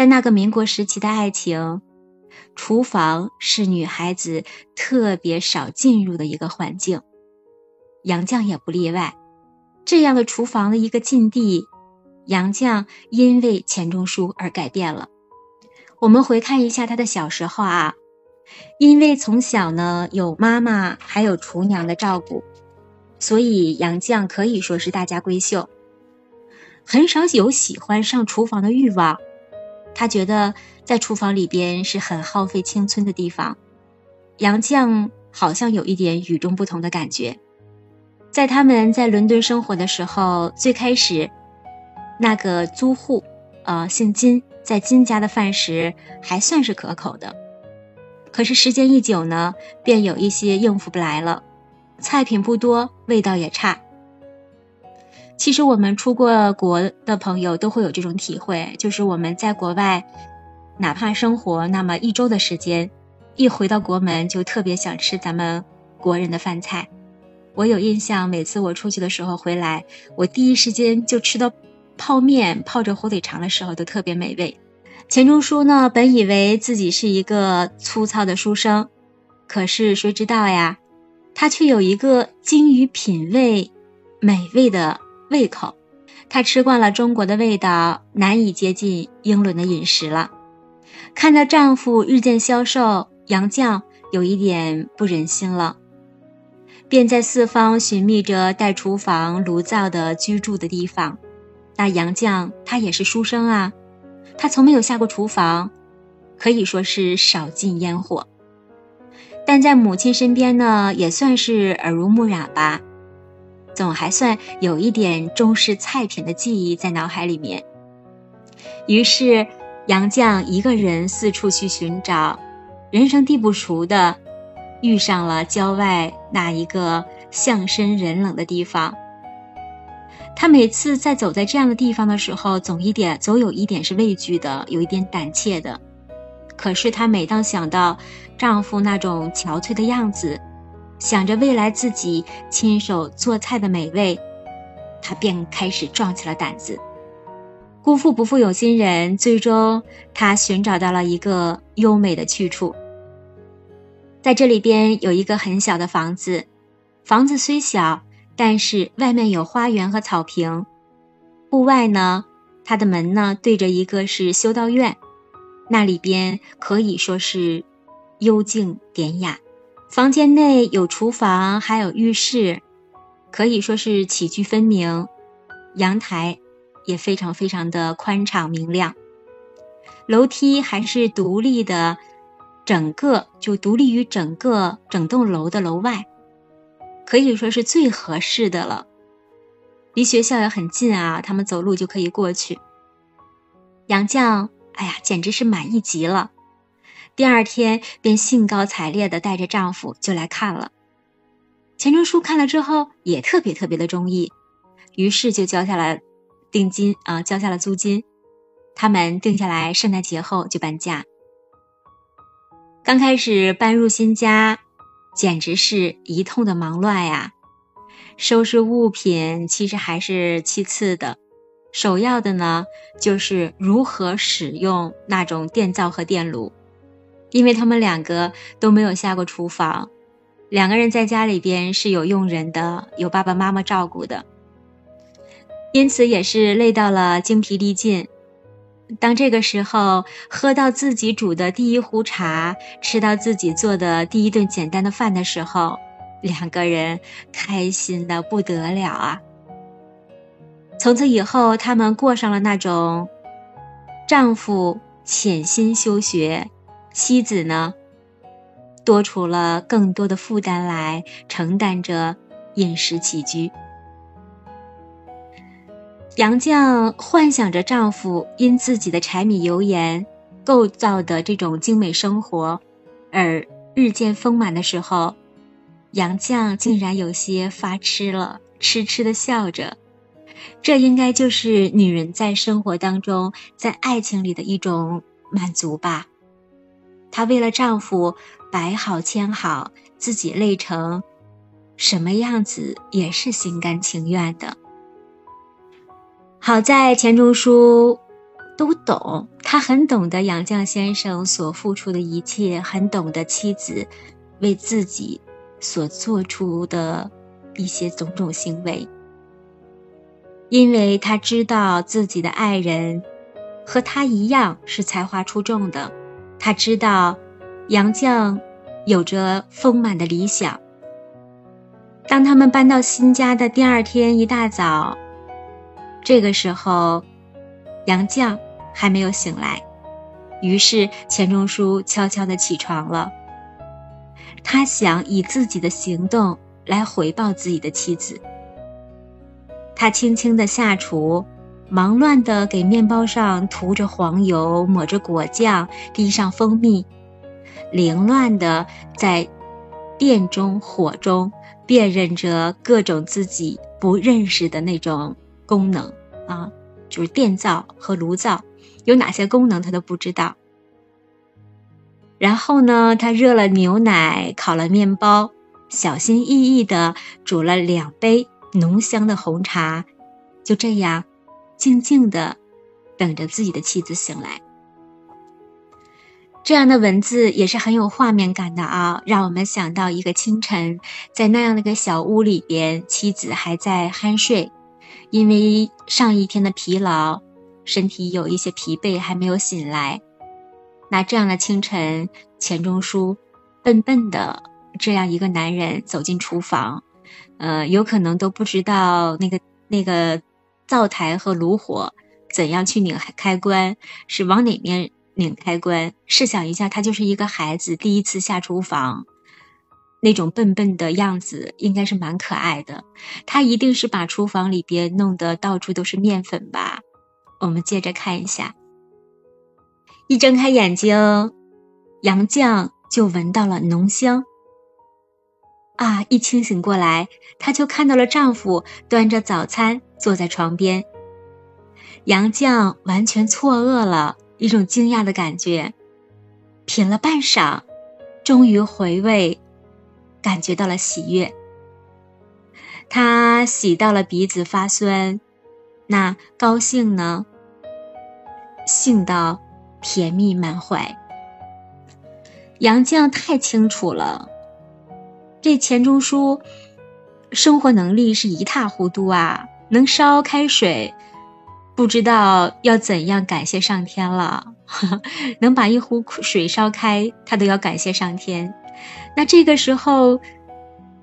在那个民国时期的爱情，厨房是女孩子特别少进入的一个环境，杨绛也不例外。这样的厨房的一个禁地，杨绛因为钱钟书而改变了。我们回看一下他的小时候啊，因为从小呢有妈妈还有厨娘的照顾，所以杨绛可以说是大家闺秀，很少有喜欢上厨房的欲望。他觉得在厨房里边是很耗费青春的地方。杨绛好像有一点与众不同的感觉。在他们在伦敦生活的时候，最开始那个租户，呃，姓金，在金家的饭食还算是可口的。可是时间一久呢，便有一些应付不来了，菜品不多，味道也差。其实我们出过国的朋友都会有这种体会，就是我们在国外，哪怕生活那么一周的时间，一回到国门就特别想吃咱们国人的饭菜。我有印象，每次我出去的时候回来，我第一时间就吃到泡面泡着火腿肠的时候，都特别美味。钱钟书呢，本以为自己是一个粗糙的书生，可是谁知道呀，他却有一个精于品味美味的胃口。他吃惯了中国的味道，难以接近英伦的饮食了。看到丈夫日渐消瘦，杨绛有一点不忍心了。便在四方寻觅着带厨房、炉灶的居住的地方。那杨绛她也是书生啊，她从没有下过厨房，可以说是少进烟火。但在母亲身边呢，也算是耳濡目染吧，总还算有一点中式菜品的记忆在脑海里面。于是杨绛一个人四处去寻找，人生地不熟的。遇上了郊外那一个巷深人冷的地方，她每次在走在这样的地方的时候，总一点总有一点是畏惧的，有一点胆怯的。可是她每当想到丈夫那种憔悴的样子，想着未来自己亲手做菜的美味，他便开始壮起了胆子。辜负不负有心人，最终他寻找到了一个优美的去处。在这里边有一个很小的房子，房子虽小，但是外面有花园和草坪。户外呢，它的门呢对着一个是修道院，那里边可以说是幽静典雅。房间内有厨房，还有浴室，可以说是起居分明。阳台也非常非常的宽敞明亮，楼梯还是独立的。整个就独立于整个整栋楼的楼外，可以说是最合适的了。离学校也很近啊，他们走路就可以过去。杨绛，哎呀，简直是满意极了。第二天便兴高采烈的带着丈夫就来看了。钱钟书看了之后也特别特别的中意，于是就交下了定金啊，交下了租金。他们定下来圣诞节后就搬家。刚开始搬入新家，简直是一通的忙乱呀！收拾物品其实还是其次的，首要的呢就是如何使用那种电灶和电炉，因为他们两个都没有下过厨房，两个人在家里边是有佣人的，有爸爸妈妈照顾的，因此也是累到了精疲力尽。当这个时候喝到自己煮的第一壶茶，吃到自己做的第一顿简单的饭的时候，两个人开心的不得了啊！从此以后，他们过上了那种丈夫潜心修学，妻子呢多出了更多的负担来承担着饮食起居。杨绛幻想着丈夫因自己的柴米油盐构造的这种精美生活而日渐丰满的时候，杨绛竟然有些发痴了，痴痴的笑着。这应该就是女人在生活当中，在爱情里的一种满足吧。她为了丈夫摆好牵好，自己累成什么样子也是心甘情愿的。好在钱钟书都懂，他很懂得杨绛先生所付出的一切，很懂得妻子为自己所做出的一些种种行为，因为他知道自己的爱人和他一样是才华出众的，他知道杨绛有着丰满的理想。当他们搬到新家的第二天一大早，这个时候，杨绛还没有醒来，于是钱钟书悄悄的起床了。他想以自己的行动来回报自己的妻子。他轻轻的下厨，忙乱的给面包上涂着黄油，抹着果酱，滴上蜂蜜，凌乱的在电中火中。辨认着各种自己不认识的那种功能啊，就是电灶和炉灶有哪些功能，他都不知道。然后呢，他热了牛奶，烤了面包，小心翼翼的煮了两杯浓香的红茶，就这样静静的等着自己的妻子醒来。这样的文字也是很有画面感的啊，让我们想到一个清晨，在那样的一个小屋里边，妻子还在酣睡，因为上一天的疲劳，身体有一些疲惫，还没有醒来。那这样的清晨，钱钟书笨笨的这样一个男人走进厨房，呃，有可能都不知道那个那个灶台和炉火怎样去拧开关，是往哪面。拧开关，试想一下，他就是一个孩子第一次下厨房，那种笨笨的样子，应该是蛮可爱的。他一定是把厨房里边弄得到处都是面粉吧？我们接着看一下，一睁开眼睛，杨绛就闻到了浓香。啊！一清醒过来，她就看到了丈夫端着早餐坐在床边。杨绛完全错愕了。一种惊讶的感觉，品了半晌，终于回味，感觉到了喜悦。他喜到了鼻子发酸，那高兴呢？兴到甜蜜满怀。杨绛太清楚了，这钱钟书生活能力是一塌糊涂啊，能烧开水。不知道要怎样感谢上天了，能把一壶水烧开，他都要感谢上天。那这个时候，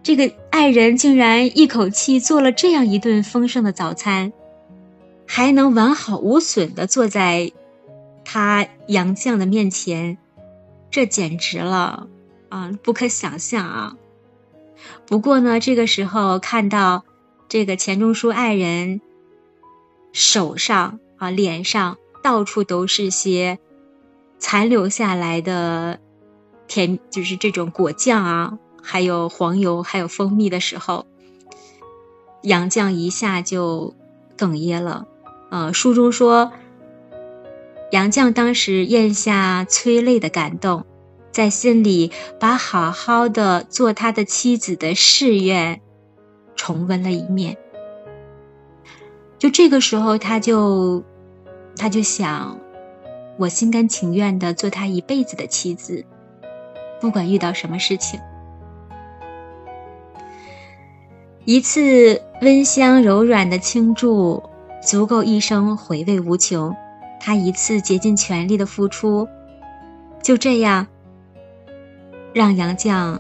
这个爱人竟然一口气做了这样一顿丰盛的早餐，还能完好无损的坐在他杨绛的面前，这简直了啊，不可想象啊！不过呢，这个时候看到这个钱钟书爱人。手上啊，脸上到处都是些残留下来的甜，就是这种果酱啊，还有黄油，还有蜂蜜的时候，杨绛一下就哽咽了。呃，书中说，杨绛当时咽下催泪的感动，在心里把好好的做他的妻子的誓愿重温了一面。就这个时候，他就，他就想，我心甘情愿的做他一辈子的妻子，不管遇到什么事情。一次温香柔软的倾注，足够一生回味无穷。他一次竭尽全力的付出，就这样，让杨绛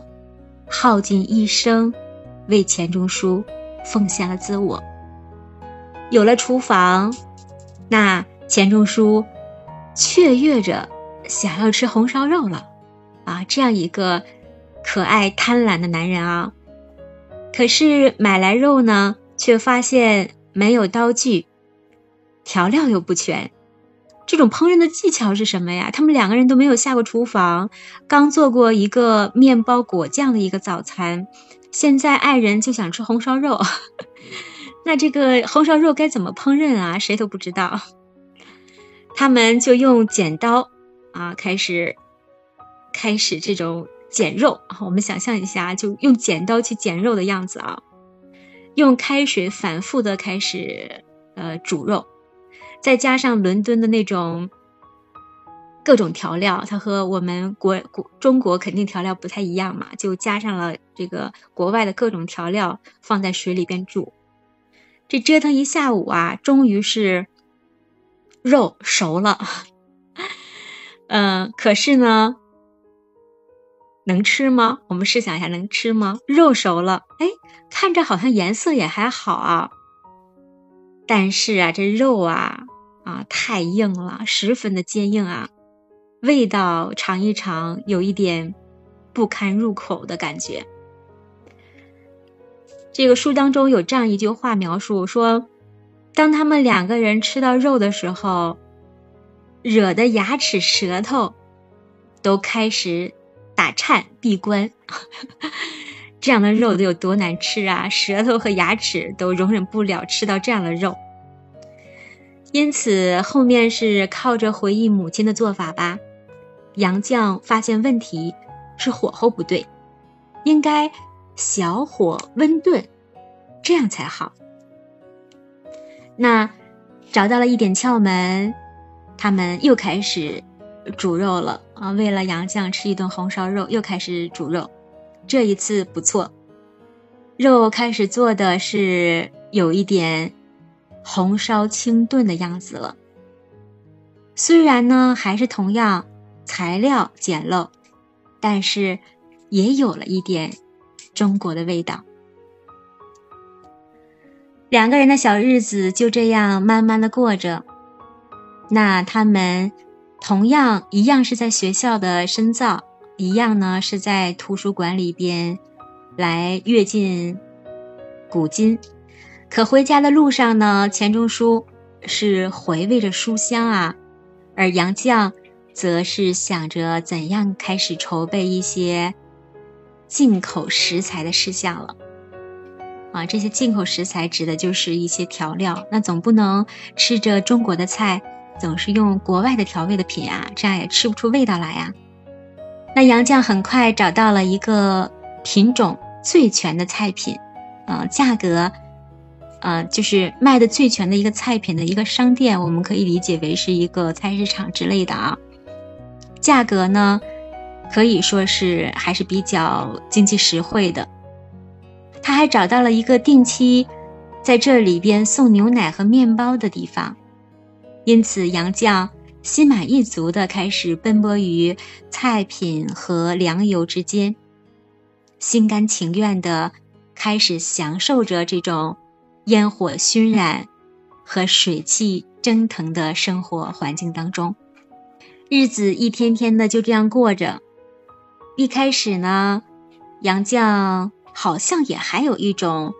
耗尽一生，为钱钟书奉献了自我。有了厨房，那钱钟书雀跃着想要吃红烧肉了啊！这样一个可爱贪婪的男人啊，可是买来肉呢，却发现没有刀具，调料又不全。这种烹饪的技巧是什么呀？他们两个人都没有下过厨房，刚做过一个面包果酱的一个早餐，现在爱人就想吃红烧肉。那这个红烧肉该怎么烹饪啊？谁都不知道。他们就用剪刀啊，开始开始这种剪肉。我们想象一下，就用剪刀去剪肉的样子啊。用开水反复的开始呃煮肉，再加上伦敦的那种各种调料，它和我们国国中国肯定调料不太一样嘛，就加上了这个国外的各种调料，放在水里边煮。这折腾一下午啊，终于是肉熟了。嗯，可是呢，能吃吗？我们试想一下，能吃吗？肉熟了，哎，看着好像颜色也还好啊。但是啊，这肉啊啊太硬了，十分的坚硬啊。味道尝一尝，有一点不堪入口的感觉。这个书当中有这样一句话描述说：当他们两个人吃到肉的时候，惹得牙齿、舌头都开始打颤、闭关。这样的肉得有多难吃啊！舌头和牙齿都容忍不了吃到这样的肉。因此，后面是靠着回忆母亲的做法吧。杨绛发现问题是火候不对，应该小火温炖，这样才好。那找到了一点窍门，他们又开始煮肉了啊！为了杨绛吃一顿红烧肉，又开始煮肉。这一次不错，肉开始做的是有一点红烧清炖的样子了。虽然呢，还是同样。材料简陋，但是也有了一点中国的味道。两个人的小日子就这样慢慢的过着。那他们同样一样是在学校的深造，一样呢是在图书馆里边来阅尽古今。可回家的路上呢，钱钟书是回味着书香啊，而杨绛。则是想着怎样开始筹备一些进口食材的事项了，啊，这些进口食材指的就是一些调料。那总不能吃着中国的菜，总是用国外的调味的品啊，这样也吃不出味道来呀。那杨绛很快找到了一个品种最全的菜品，啊，价格，呃，就是卖的最全的一个菜品的一个商店，我们可以理解为是一个菜市场之类的啊。价格呢，可以说是还是比较经济实惠的。他还找到了一个定期在这里边送牛奶和面包的地方，因此杨绛心满意足的开始奔波于菜品和粮油之间，心甘情愿的开始享受着这种烟火熏染和水汽蒸腾的生活环境当中。日子一天天的就这样过着。一开始呢，杨绛好像也还有一种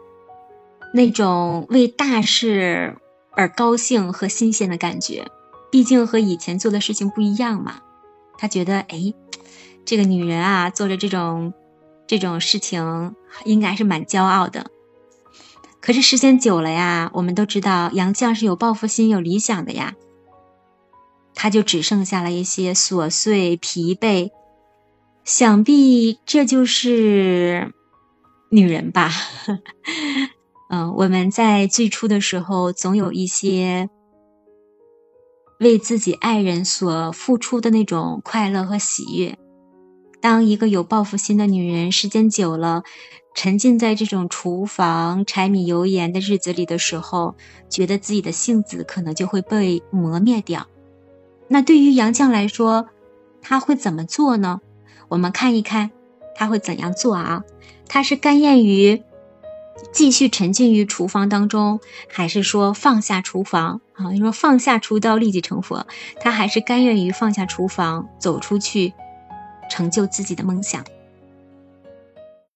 那种为大事而高兴和新鲜的感觉。毕竟和以前做的事情不一样嘛。他觉得，哎，这个女人啊，做着这种这种事情，应该是蛮骄傲的。可是时间久了呀，我们都知道杨绛是有抱负心、有理想的呀。他就只剩下了一些琐碎、疲惫，想必这就是女人吧。嗯，我们在最初的时候，总有一些为自己爱人所付出的那种快乐和喜悦。当一个有报复心的女人，时间久了，沉浸在这种厨房柴米油盐的日子里的时候，觉得自己的性子可能就会被磨灭掉。那对于杨绛来说，他会怎么做呢？我们看一看他会怎样做啊？他是甘愿于继续沉浸于厨房当中，还是说放下厨房啊？你说放下厨刀立即成佛，他还是甘愿于放下厨房，走出去，成就自己的梦想。